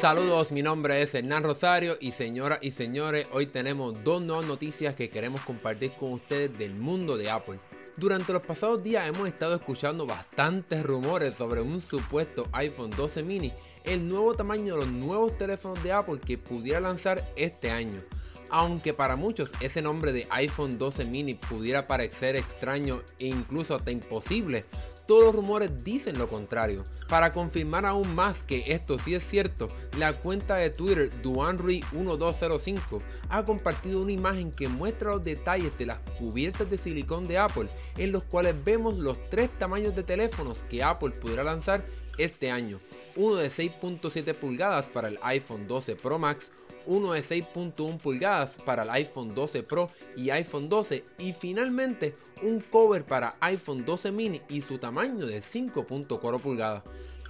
Saludos, mi nombre es Hernán Rosario y señoras y señores, hoy tenemos dos nuevas noticias que queremos compartir con ustedes del mundo de Apple. Durante los pasados días hemos estado escuchando bastantes rumores sobre un supuesto iPhone 12 mini, el nuevo tamaño de los nuevos teléfonos de Apple que pudiera lanzar este año. Aunque para muchos ese nombre de iPhone 12 mini pudiera parecer extraño e incluso hasta imposible, todos los rumores dicen lo contrario. Para confirmar aún más que esto sí es cierto, la cuenta de Twitter Duanry1205 ha compartido una imagen que muestra los detalles de las cubiertas de silicón de Apple, en los cuales vemos los tres tamaños de teléfonos que Apple pudiera lanzar este año. Uno de 6.7 pulgadas para el iPhone 12 Pro Max, uno de 6.1 pulgadas para el iPhone 12 Pro y iPhone 12 y finalmente un cover para iPhone 12 mini y su tamaño de 5.4 pulgadas.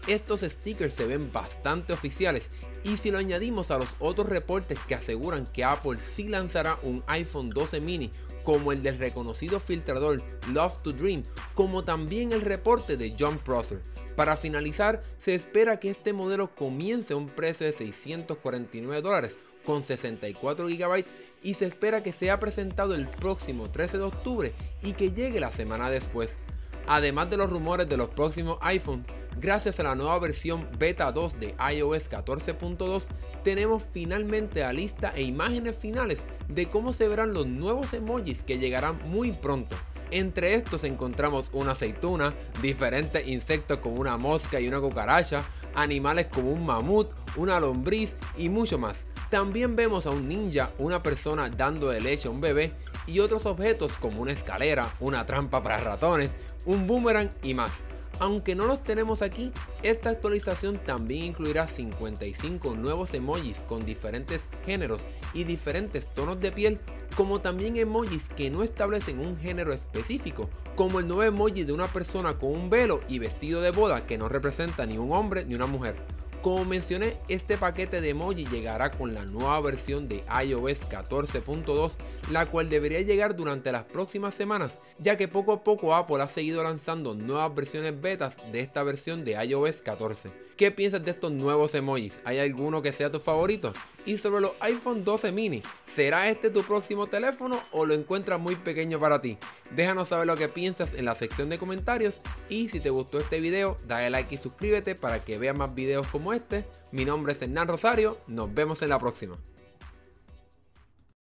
Estos stickers se ven bastante oficiales y si lo añadimos a los otros reportes que aseguran que Apple sí lanzará un iPhone 12 mini como el del reconocido filtrador Love to Dream, como también el reporte de John Prosser. Para finalizar, se espera que este modelo comience a un precio de 649 dólares con 64 GB y se espera que sea presentado el próximo 13 de octubre y que llegue la semana después. Además de los rumores de los próximos iPhones, gracias a la nueva versión beta 2 de iOS 14.2, tenemos finalmente la lista e imágenes finales de cómo se verán los nuevos emojis que llegarán muy pronto. Entre estos encontramos una aceituna, diferentes insectos como una mosca y una cucaracha, animales como un mamut, una lombriz y mucho más. También vemos a un ninja, una persona dando de leche a un bebé y otros objetos como una escalera, una trampa para ratones, un boomerang y más. Aunque no los tenemos aquí, esta actualización también incluirá 55 nuevos emojis con diferentes géneros y diferentes tonos de piel, como también emojis que no establecen un género específico, como el nuevo emoji de una persona con un velo y vestido de boda que no representa ni un hombre ni una mujer. Como mencioné, este paquete de emoji llegará con la nueva versión de iOS 14.2, la cual debería llegar durante las próximas semanas, ya que poco a poco Apple ha seguido lanzando nuevas versiones betas de esta versión de iOS 14. ¿Qué piensas de estos nuevos emojis? ¿Hay alguno que sea tu favorito? Y sobre los iPhone 12 mini, ¿será este tu próximo teléfono o lo encuentras muy pequeño para ti? Déjanos saber lo que piensas en la sección de comentarios y si te gustó este video, dale like y suscríbete para que veas más videos como este. Mi nombre es Hernán Rosario, nos vemos en la próxima.